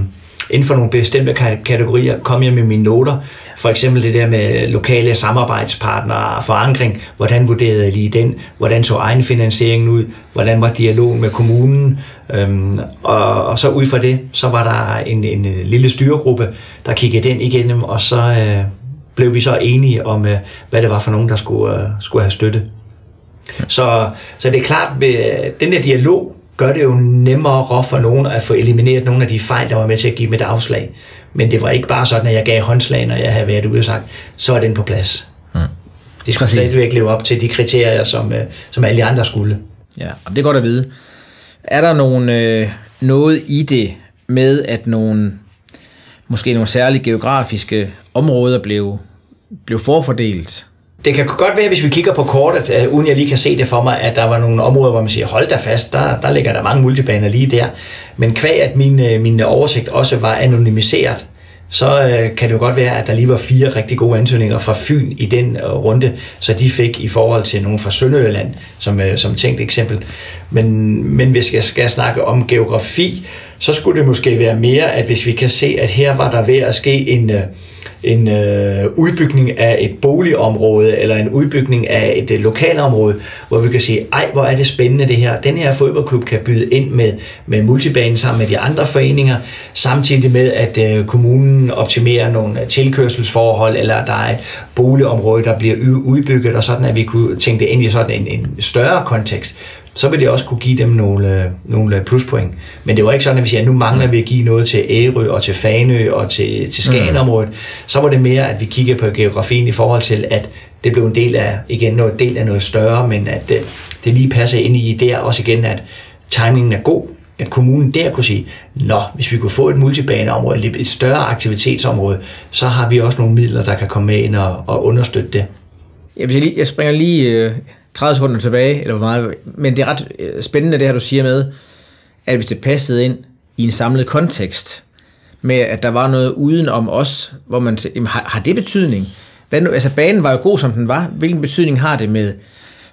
inden for nogle bestemte kategorier kom jeg med mine noter. For eksempel det der med lokale samarbejdspartnere og forankring. Hvordan vurderede I lige den? Hvordan så egenfinansieringen ud? Hvordan var dialogen med kommunen? Øhm, og, og så ud fra det, så var der en, en øh, lille styregruppe, der kiggede den igennem, og så øh, blev vi så enige om, øh, hvad det var for nogen, der skulle, øh, skulle have støtte. Så, så det er klart, at øh, den der dialog gør det jo nemmere for nogen at få elimineret nogle af de fejl, der var med til at give dem et afslag. Men det var ikke bare sådan, at jeg gav håndslag, når jeg havde været ude og sagt, så er den på plads. Mm. Det skulle stadigvæk leve op til de kriterier, som, øh, som alle de andre skulle. Ja, og det er godt at vide. Er der nogen, øh, noget i det med, at nogle, måske nogle særlige geografiske områder blev, blev forfordelt? Det kan godt være, hvis vi kigger på kortet, øh, uden jeg lige kan se det for mig, at der var nogle områder, hvor man siger, hold da fast, der, der ligger der mange multibaner lige der. Men kvæg, at min, øh, min oversigt også var anonymiseret, så øh, kan det jo godt være, at der lige var fire rigtig gode ansøgninger fra Fyn i den øh, runde, så de fik i forhold til nogen fra Sønderjylland, som, øh, som tænkt eksempel. Men, men hvis jeg skal snakke om geografi, så skulle det måske være mere, at hvis vi kan se, at her var der ved at ske en, øh, en øh, udbygning af et boligområde, eller en udbygning af et øh, lokalområde, hvor vi kan sige, ej, hvor er det spændende det her. Den her fodboldklub kan byde ind med, med multibanen sammen med de andre foreninger, samtidig med, at øh, kommunen optimerer nogle tilkørselsforhold, eller der er et boligområde, der bliver udbygget, og sådan at vi kunne tænke det ind i sådan en, en større kontekst så vil det også kunne give dem nogle, nogle pluspoint. Men det var ikke sådan, at vi siger, at nu mangler vi at give noget til Ærø og til Fanø og til, til Skagenområdet. Mm. Så var det mere, at vi kigger på geografien i forhold til, at det blev en del af, igen, noget del af noget større, men at det, det lige passer ind i der også igen, at timingen er god, at kommunen der kunne sige, nå, hvis vi kunne få et multibaneområde, et større aktivitetsområde, så har vi også nogle midler, der kan komme med ind og, og understøtte det. Jeg, lige, jeg springer lige øh, 30 sekunder tilbage, eller hvor meget, men det er ret øh, spændende det her, du siger med, at hvis det passede ind i en samlet kontekst, med at der var noget uden om os, hvor man siger, har, har det betydning? Hvad nu, altså banen var jo god, som den var. Hvilken betydning har det med,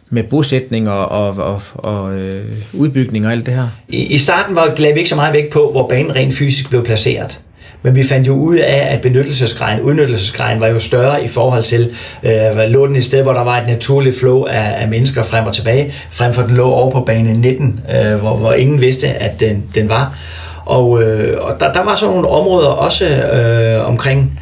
med bosætning og, og, og, og øh, udbygning og alt det her? I, I starten var, lagde vi ikke så meget vægt på, hvor banen rent fysisk blev placeret. Men vi fandt jo ud af, at benyttelsesgraden, udnyttelsesgraden var jo større i forhold til, øh, lå den et sted, hvor der var et naturligt flow af, af mennesker frem og tilbage, frem for den lå over på bane 19, øh, hvor, hvor ingen vidste, at den, den var. Og, øh, og der, der var så nogle områder også øh, omkring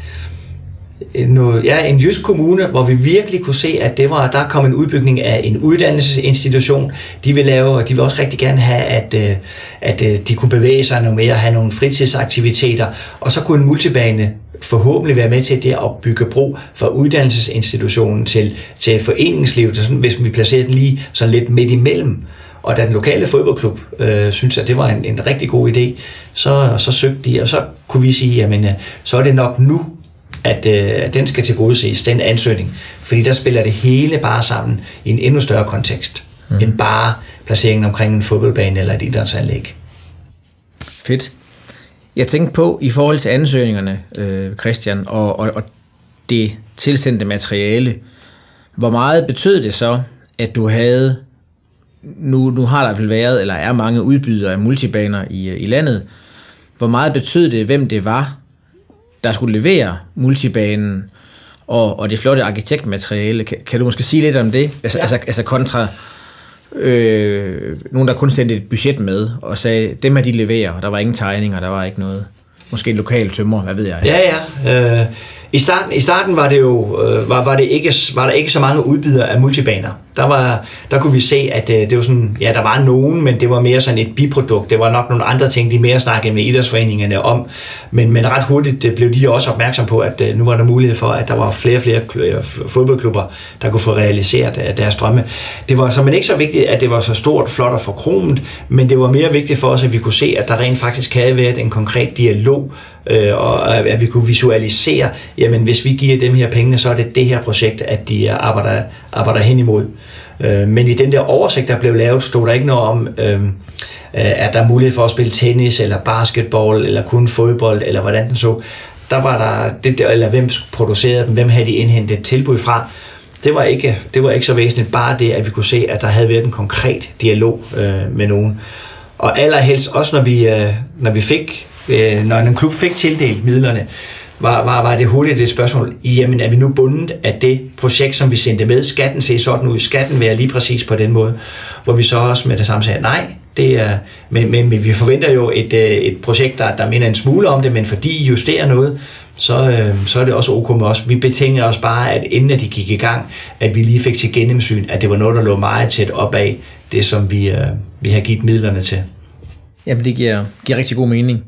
Øh, noget, ja, en jysk kommune, hvor vi virkelig kunne se, at det var, der kom en udbygning af en uddannelsesinstitution. De vil lave, og de vil også rigtig gerne have, at, øh, at øh, de kunne bevæge sig noget mere, have nogle fritidsaktiviteter, og så kunne en multibane forhåbentlig være med til det at bygge bro fra uddannelsesinstitutionen til, til foreningslivet, sådan, hvis vi placerer den lige sådan lidt midt imellem. Og da den lokale fodboldklub øh, synes, at det var en, en rigtig god idé, så, så søgte de, og så kunne vi sige, jamen så er det nok nu, at øh, den skal tilgodeses, den ansøgning. Fordi der spiller det hele bare sammen i en endnu større kontekst, mm. end bare placeringen omkring en fodboldbane eller et idrætsanlæg. Fedt. Jeg tænkte på, i forhold til ansøgningerne, øh, Christian, og, og, og det tilsendte materiale, hvor meget betød det så, at du havde, nu, nu har der vel været, eller er mange udbydere af multibaner i, i landet, hvor meget betød det, hvem det var, der skulle levere multibanen og, og det flotte arkitektmateriale. Kan, kan du måske sige lidt om det? Altså, ja. altså, altså kontra øh, nogen, der kun sendte et budget med og sagde, dem her de leverer, og der var ingen tegninger, der var ikke noget. Måske en lokal tømmer, hvad ved jeg. Ja, ja. Øh, i, starten, I starten var det jo øh, var, var, det ikke, var der ikke så mange udbydere af multibaner. Der, var, der kunne vi se, at øh, det var sådan, ja, der var nogen, men det var mere sådan et biprodukt. Det var nok nogle andre ting, de mere snakkede med idrætsforeningerne om. Men, men ret hurtigt øh, blev de også opmærksom på, at øh, nu var der mulighed for, at der var flere og flere øh, fodboldklubber, der kunne få realiseret øh, deres drømme. Det var så ikke så vigtigt, at det var så stort, flot og forkromet, men det var mere vigtigt for os, at vi kunne se, at der rent faktisk havde været en konkret dialog øh, og øh, at vi kunne visualisere, jamen hvis vi giver dem her penge, så er det det her projekt, at de arbejder, arbejder hen imod. Øh, men i den der oversigt, der blev lavet, stod der ikke noget om, øh, øh at der er mulighed for at spille tennis, eller basketball, eller kun fodbold, eller hvordan den så. Der var der, det der, eller hvem producerede dem, hvem havde de indhentet tilbud fra. Det var, ikke, det var ikke så væsentligt, bare det, at vi kunne se, at der havde været en konkret dialog øh, med nogen. Og allerhelst også, når vi, øh, når vi fik øh, når en klub fik tildelt midlerne, var, var, var det hurtigt det spørgsmål, jamen er vi nu bundet af det projekt, som vi sendte med? Skatten ser sådan ud, skatten være lige præcis på den måde, hvor vi så også med det samme sagde, nej, det er, men, men, men vi forventer jo et, øh, et projekt, der, der minder en smule om det, men fordi I justerer noget, så, øh, så er det også ok med os. Vi betingede os bare, at inden at de gik i gang, at vi lige fik til gennemsyn, at det var noget, der lå meget tæt op af det, som vi, øh, vi har givet midlerne til. Jamen, det giver, giver rigtig god mening.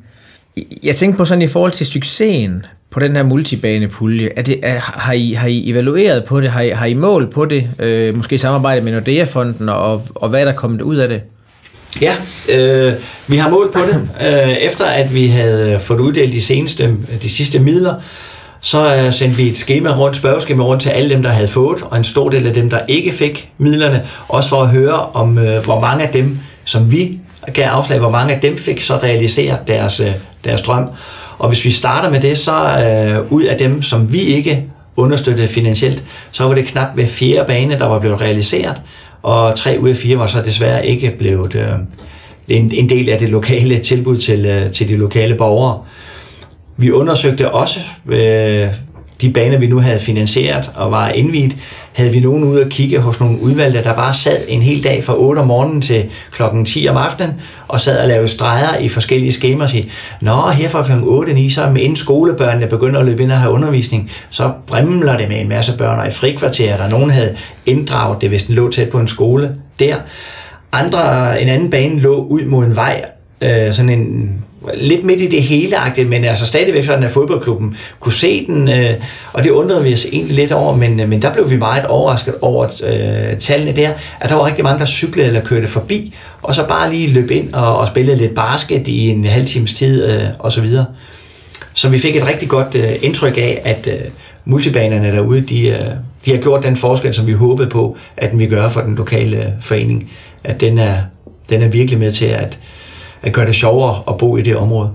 Jeg tænker på sådan i forhold til succesen på den her multibanepulje. Er det, er, har, I, har I evalueret på det? Har I, har I mål på det? Øh, måske i samarbejde med Nordea-fonden, og, og hvad er der kommet ud af det? Ja, øh, vi har målt på det. Øh, efter at vi havde fået uddelt de, seneste, de sidste midler, så øh, sendte vi et schema rundt, spørgeskema rundt til alle dem, der havde fået, og en stor del af dem, der ikke fik midlerne, også for at høre om, øh, hvor mange af dem, som vi gav afslag, hvor mange af dem fik så realiseret deres, øh, deres drøm. Og hvis vi starter med det, så øh, ud af dem, som vi ikke understøttede finansielt, så var det knap hver fjerde bane, der var blevet realiseret, og tre ud af fire var så desværre ikke blevet øh, en, en del af det lokale tilbud til, øh, til de lokale borgere. Vi undersøgte også øh, de baner, vi nu havde finansieret og var indviet, havde vi nogen ude at kigge hos nogle udvalgte, der bare sad en hel dag fra 8 om morgenen til klokken 10 om aftenen, og sad og lavede streger i forskellige skemaer og sige, Nå, her fra klokken 8 9, så inden skolebørnene begynder at løbe ind og have undervisning, så brimler det med en masse børn, og i frikvarter, der nogen havde inddraget det, hvis den lå tæt på en skole der. Andre, en anden bane lå ud mod en vej, øh, sådan en lidt midt i det hele men altså stadigvæk sådan, at fodboldklubben kunne se den, øh, og det undrede vi os egentlig lidt over, men, øh, men der blev vi meget overrasket over øh, tallene der, at der var rigtig mange, der cyklede eller kørte forbi, og så bare lige løb ind og, og spillede lidt basket i en halv times tid øh, og så videre. Så vi fik et rigtig godt øh, indtryk af, at øh, multibanerne derude, de, øh, de har gjort den forskel, som vi håbede på, at den gør gøre for den lokale øh, forening. At den er, den er virkelig med til at, at gøre det sjovere at bo i det område.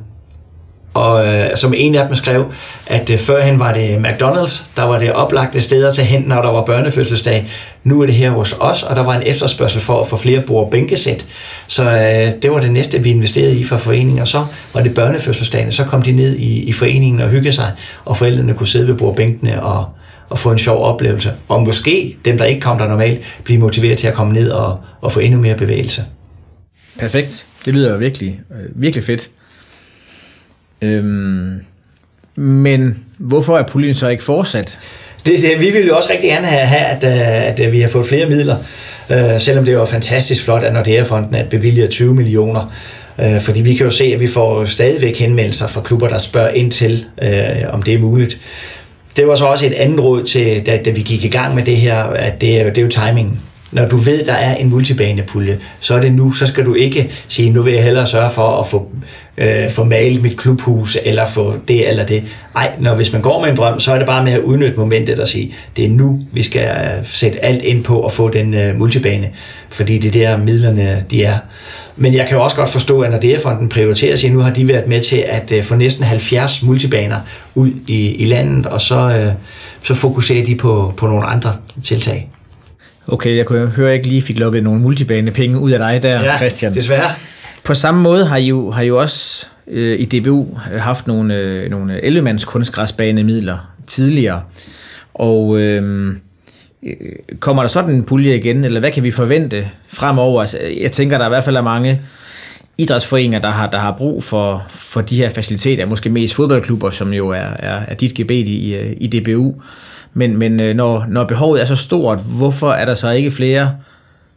Og øh, som en af dem skrev, at øh, førhen var det McDonald's, der var det oplagte steder til hen, når der var børnefødselsdag. Nu er det her hos os, og der var en efterspørgsel for at få flere bord bænkesæt. Så øh, det var det næste, vi investerede i for foreningen, og så var det børnefødselsdagen, så kom de ned i, i foreningen og hygge sig, og forældrene kunne sidde ved bordbænkene og, og få en sjov oplevelse. Og måske dem, der ikke kom der normalt, blive motiveret til at komme ned og, og få endnu mere bevægelse. Perfekt. Det lyder virkelig, øh, virkelig fedt. Øhm, men hvorfor er puljen så ikke fortsat? Det, det, vi ville jo også rigtig gerne have, have at, øh, at, at vi har fået flere midler, øh, selvom det var fantastisk flot, at Nordea-fonden at bevilger 20 millioner. Øh, fordi vi kan jo se, at vi får stadigvæk henvendelser fra klubber, der spørger ind til, øh, om det er muligt. Det var så også et andet råd til, da, da vi gik i gang med det her, at det, det er jo timingen når du ved, der er en multibanepulje, så er det nu, så skal du ikke sige, nu vil jeg hellere sørge for at få, øh, få malet mit klubhus, eller få det eller det. Ej, når hvis man går med en drøm, så er det bare med at udnytte momentet og sige, det er nu, vi skal øh, sætte alt ind på at få den øh, multibane, fordi det er der midlerne, de er. Men jeg kan jo også godt forstå, at når DR-fonden prioriterer sig, nu har de været med til at øh, få næsten 70 multibaner ud i, i landet, og så, øh, så fokuserer de på, på nogle andre tiltag. Okay, jeg kunne høre, at jeg ikke lige fik lukket nogle multibane penge ud af dig der, ja, Christian. desværre. På samme måde har I jo, har I jo også øh, i DBU haft nogle, øh, nogle 11-mands kunstgræsbanemidler tidligere. Og øh, kommer der sådan en pulje igen, eller hvad kan vi forvente fremover? Altså, jeg tænker, der i hvert fald er mange idrætsforeninger, der har, der har brug for, for de her faciliteter, måske mest fodboldklubber, som jo er, er, er dit gebet i, i DBU. Men, men øh, når, når behovet er så stort, hvorfor er der så ikke flere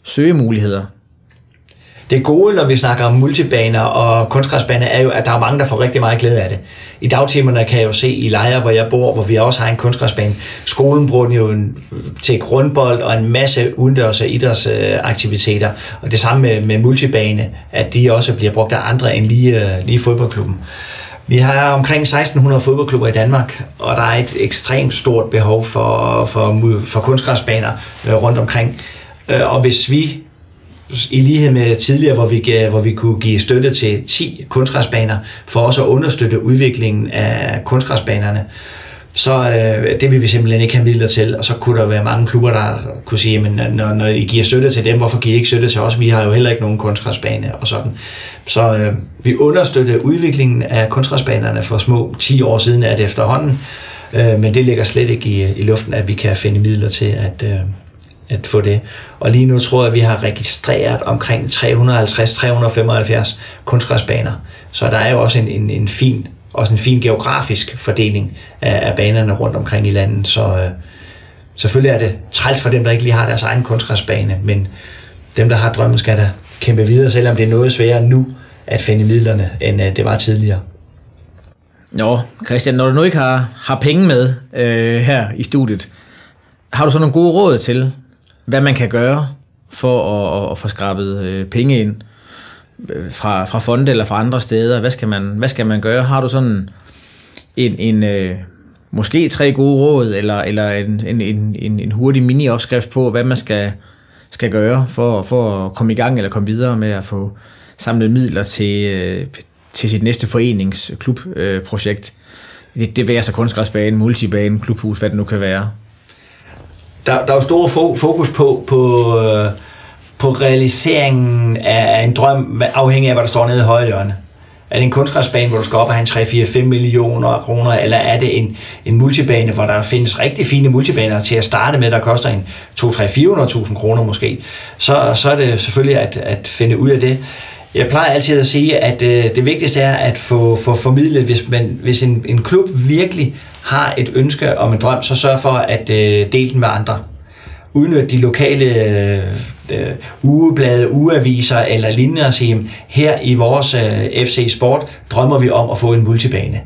søgemuligheder? Det gode, når vi snakker om multibaner og kunstgræsbaner, er jo, at der er mange, der får rigtig meget glæde af det. I dagtimerne kan jeg jo se i lejre, hvor jeg bor, hvor vi også har en kunstgræsbane. Skolen bruger den jo til grundbold og en masse udendørs og idrætsaktiviteter. Og det samme med, med multibane, at de også bliver brugt af andre end lige, øh, lige fodboldklubben. Vi har omkring 1600 fodboldklubber i Danmark, og der er et ekstremt stort behov for, for, for kunstgræsbaner øh, rundt omkring. Øh, og hvis vi i lighed med tidligere, hvor vi, hvor vi kunne give støtte til 10 kunstgræsbaner, for også at understøtte udviklingen af kunstgræsbanerne, så øh, det vil vi simpelthen ikke have midler til, og så kunne der være mange klubber, der kunne sige, men når, når I giver støtte til dem, hvorfor giver I ikke støtte til os? Vi har jo heller ikke nogen kunstgræsbane og sådan. Så øh, vi understøtter udviklingen af kunstgræsbanerne for små 10 år siden af det efterhånden, øh, men det ligger slet ikke i, i luften, at vi kan finde midler til at, øh, at få det. Og lige nu tror jeg, at vi har registreret omkring 350-375 kunstgræsbaner. Så der er jo også en, en, en fin også en fin geografisk fordeling af, af banerne rundt omkring i landet. Så øh, selvfølgelig er det træls for dem, der ikke lige har deres egen kunstgræsbane, men dem, der har drømmen, skal da kæmpe videre, selvom det er noget sværere nu at finde midlerne, end øh, det var tidligere. Nå, Christian, når du nu ikke har, har penge med øh, her i studiet, har du så nogle gode råd til, hvad man kan gøre for at, at, at få skrabet øh, penge ind fra, fra fonde eller fra andre steder? Hvad skal man, hvad skal man gøre? Har du sådan en, en øh, måske tre gode råd, eller, eller en, en, en, en hurtig mini-opskrift på, hvad man skal, skal gøre for, for at komme i gang eller komme videre med at få samlet midler til, øh, til sit næste foreningsklubprojekt. Øh, det, det vil så kunstgræsbane, multibane, klubhus, hvad det nu kan være. Der, der er jo stor fokus på, på, øh, på realiseringen af en drøm, afhængig af, hvad der står nede i højre hjørne. Er det en kunstgræsbane, hvor du skal op og have en 3-4-5 millioner kroner, eller er det en, en multibane, hvor der findes rigtig fine multibaner til at starte med, der koster en 2-3-400.000 kroner måske, så, så er det selvfølgelig at, at finde ud af det. Jeg plejer altid at sige, at øh, det vigtigste er at få, få formidlet, hvis, man, hvis en, en klub virkelig har et ønske om en drøm, så sørg for at øh, dele den med andre udnytte de lokale øh, øh, ugeblade, ugeaviser eller lignende og sige, her i vores øh, FC Sport drømmer vi om at få en multibane.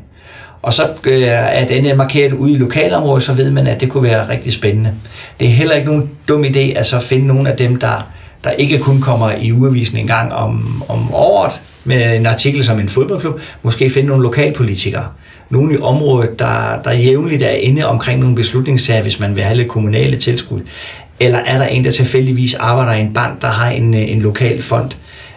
Og så øh, er den markeret ude i lokalområdet, så ved man, at det kunne være rigtig spændende. Det er heller ikke nogen dum idé at så finde nogle af dem, der der ikke kun kommer i ugeavisen en gang om, om året med en artikel som en fodboldklub, måske finde nogle lokalpolitikere, nogen i området, der, der jævnligt er inde omkring nogle beslutningssager, hvis man vil have lidt kommunale tilskud. Eller er der en, der tilfældigvis arbejder i en bank, der har en, øh, en lokal fond,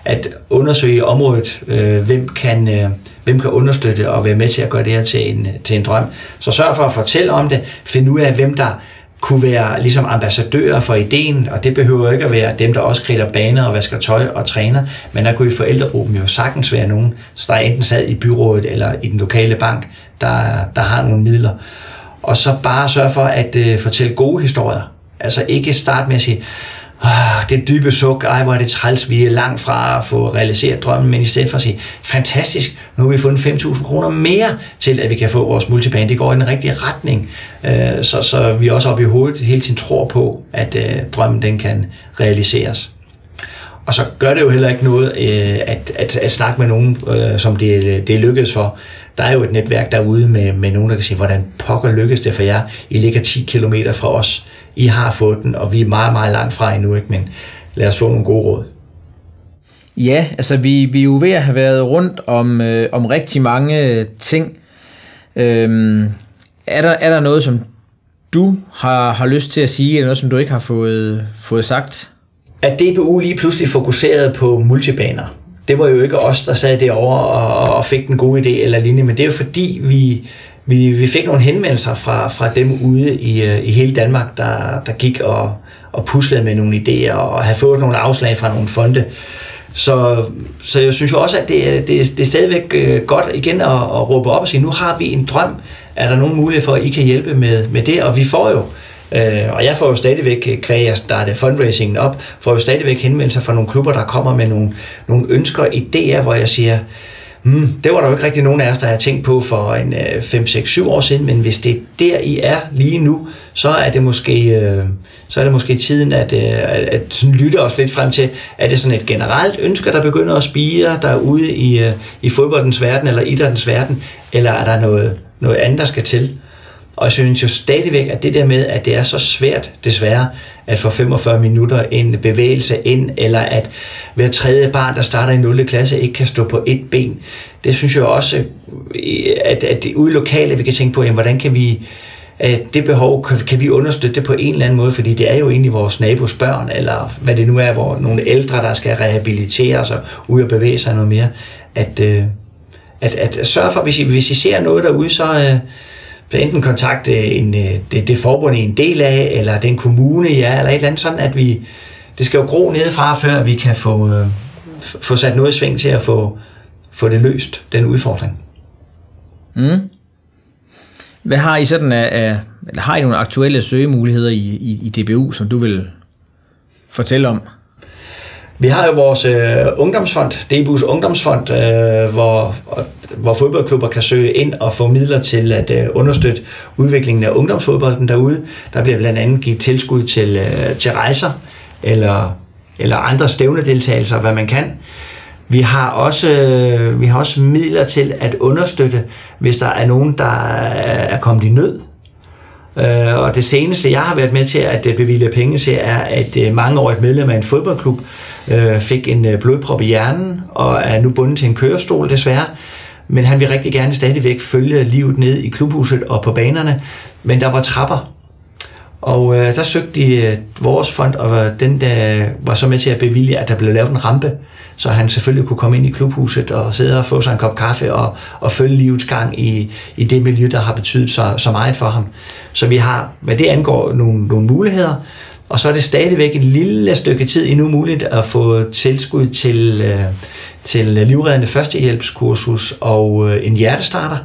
at undersøge området, øh, hvem, kan, øh, hvem kan understøtte og være med til at gøre det her til en, til en drøm. Så sørg for at fortælle om det, Find ud af, hvem der kunne være ligesom ambassadører for ideen, og det behøver ikke at være dem, der også kridter baner og vasker tøj og træner, men der kunne i forældregruppen jo sagtens være nogen, der enten sad i byrådet eller i den lokale bank, der, der har nogle midler. Og så bare sørge for at øh, fortælle gode historier. Altså ikke starte med at sige, oh, det dybe suk, ej hvor er det træls, vi er langt fra at få realiseret drømmen, men i stedet for at sige, fantastisk, nu har vi fundet 5.000 kroner mere til, at vi kan få vores multibane. Det går i den rigtige retning, øh, så, så vi også op i hovedet hele tiden tror på, at øh, drømmen den kan realiseres. Og så gør det jo heller ikke noget øh, at, at, at snakke med nogen, øh, som det, det lykkedes for. Der er jo et netværk derude med, med nogen, der kan sige, hvordan pokker lykkes det for jer? I ligger 10 km fra os i har fået den, og vi er meget, meget langt fra endnu, ikke? men lad os få nogle gode råd. Ja, altså vi, vi er jo ved at have været rundt om, øh, om rigtig mange ting. Øhm, er, der, er der noget, som du har, har lyst til at sige, eller noget, som du ikke har fået, fået sagt? At DBU lige pludselig fokuserede på multibaner, det var jo ikke os, der sad derovre og, og fik den gode idé eller linje, men det er jo fordi, vi, vi, vi fik nogle henvendelser fra, fra dem ude i, øh, i hele Danmark, der, der gik og, og puslede med nogle idéer og havde fået nogle afslag fra nogle fonde. Så, så jeg synes jo også, at det, det, det er stadigvæk øh, godt igen at, at råbe op og sige, nu har vi en drøm. Er der nogen mulighed for, at I kan hjælpe med, med det? Og vi får jo, øh, Øh, og jeg får jo stadigvæk, øh, kvæg jeg startede fundraisingen op, får jo stadigvæk henvendelser fra nogle klubber, der kommer med nogle, nogle ønsker og idéer, hvor jeg siger, Hmm, det var der jo ikke rigtig nogen af os, der havde tænkt på for en 5, 6, 7 år siden, men hvis det er der, I er lige nu, så er det måske, øh, så er det måske tiden at, øh, at, at sådan lytte os lidt frem til, er det sådan et generelt ønske, der begynder at spire derude i, øh, i fodboldens verden eller idrættens verden, eller er der noget, noget andet, der skal til? Og jeg synes jo stadigvæk, at det der med, at det er så svært, desværre, at få 45 minutter en bevægelse ind, eller at hver tredje barn, der starter i 0. klasse, ikke kan stå på et ben, det synes jeg også, øh, at, at det ude lokale, vi kan tænke på, jamen, hvordan kan vi, at det behov, kan, kan vi understøtte det på en eller anden måde, fordi det er jo egentlig vores nabos børn, eller hvad det nu er, hvor nogle ældre, der skal rehabiliteres og ud og bevæge sig noget mere, at, øh, at, at sørge for, hvis I, hvis I ser noget derude, så, så enten kontakte en, øh, det, det forbund I en del af, eller den kommune I er, eller et eller andet sådan, at vi, det skal jo gro nedefra, før vi kan få, øh, få sat noget i sving til at få, få det løst, den udfordring. Mm. Hvad har I sådan af, af eller har I nogle aktuelle søgemuligheder i, i, i DBU, som du vil fortælle om? Vi har jo vores øh, ungdomsfond, DBU's ungdomsfond, øh, hvor, hvor fodboldklubber kan søge ind og få midler til at øh, understøtte udviklingen af ungdomsfodbolden derude. Der bliver blandt andet givet tilskud til, øh, til rejser eller, eller andre stævnedeltagelser, hvad man kan. Vi har også, øh, vi har også midler til at understøtte, hvis der er nogen, der er kommet i nød. Øh, og det seneste, jeg har været med til at øh, bevilge penge til, er, at øh, mange år et medlem af en fodboldklub øh, fik en øh, blodprop i hjernen og er nu bundet til en kørestol desværre. Men han vil rigtig gerne stadigvæk følge livet ned i klubhuset og på banerne. Men der var trapper, og øh, der søgte de øh, vores fond, og øh, den der var så med til at bevilge, at der blev lavet en rampe, så han selvfølgelig kunne komme ind i klubhuset og sidde og få sig en kop kaffe og, og følge livets gang i, i det miljø, der har betydet så, så meget for ham. Så vi har, hvad det angår, nogle, nogle muligheder, og så er det stadigvæk et lille stykke tid endnu muligt at få tilskud til, øh, til livreddende førstehjælpskursus og øh, en hjertestarter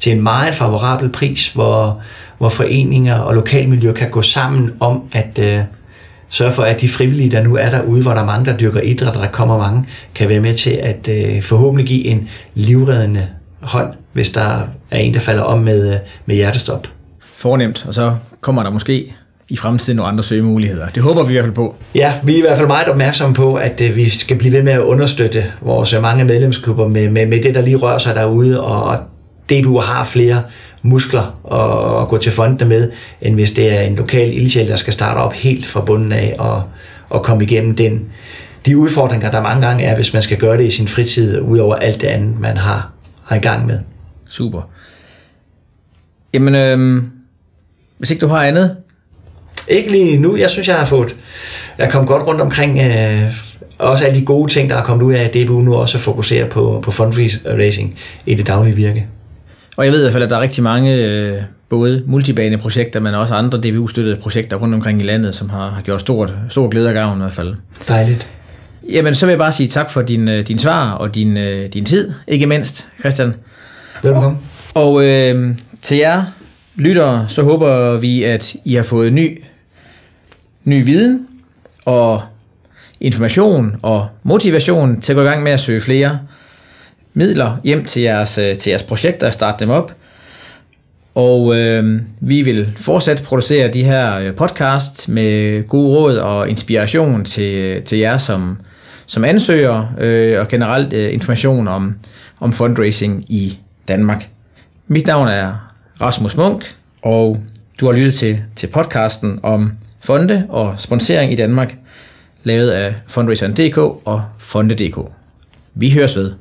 til en meget favorabel pris, hvor, hvor foreninger og lokalmiljø kan gå sammen om at øh, sørge for, at de frivillige, der nu er derude, hvor der er mange, der dyrker idræt, der kommer mange, kan være med til at øh, forhåbentlig give en livreddende hånd, hvis der er en, der falder om med, øh, med hjertestop. Fornemt, og så kommer der måske i fremtiden nogle andre søgemuligheder. Det håber vi i hvert fald på. Ja, vi er i hvert fald meget opmærksomme på, at øh, vi skal blive ved med at understøtte vores mange medlemsklubber med, med, med det, der lige rører sig derude, og DBU har flere muskler at, at gå til fondene med, end hvis det er en lokal ildsjæl, der skal starte op helt fra bunden af og, og komme igennem den, de udfordringer, der mange gange er, hvis man skal gøre det i sin fritid, udover alt det andet, man har, har i gang med. Super. Jamen, øh, hvis ikke du har andet? Ikke lige nu. Jeg synes, jeg har fået... Jeg kommet godt rundt omkring øh, også alle de gode ting, der er kommet ud af, at DBU nu også fokuserer på, på fundraising i det daglige virke. Og jeg ved i hvert fald, at der er rigtig mange øh, både multibaneprojekter, men også andre DBU-støttede projekter rundt omkring i landet, som har, har gjort stort, stor glæde og gavn i hvert fald. Dejligt. Jamen, så vil jeg bare sige tak for din, øh, din svar og din, øh, din tid, ikke mindst, Christian. Velkommen. Og øh, til jer lyttere, så håber vi, at I har fået ny, ny viden og information og motivation til at gå i gang med at søge flere midler hjem til jeres, øh, til jeres projekter og starte dem op. Og øh, vi vil fortsat producere de her øh, podcast med gode råd og inspiration til, øh, til jer som, som ansøger øh, og generelt øh, information om, om fundraising i Danmark. Mit navn er Rasmus Munk, og du har lyttet til, til podcasten om fonde og sponsering i Danmark, lavet af fundraiseren.dk og fonde.dk. Vi høres ved.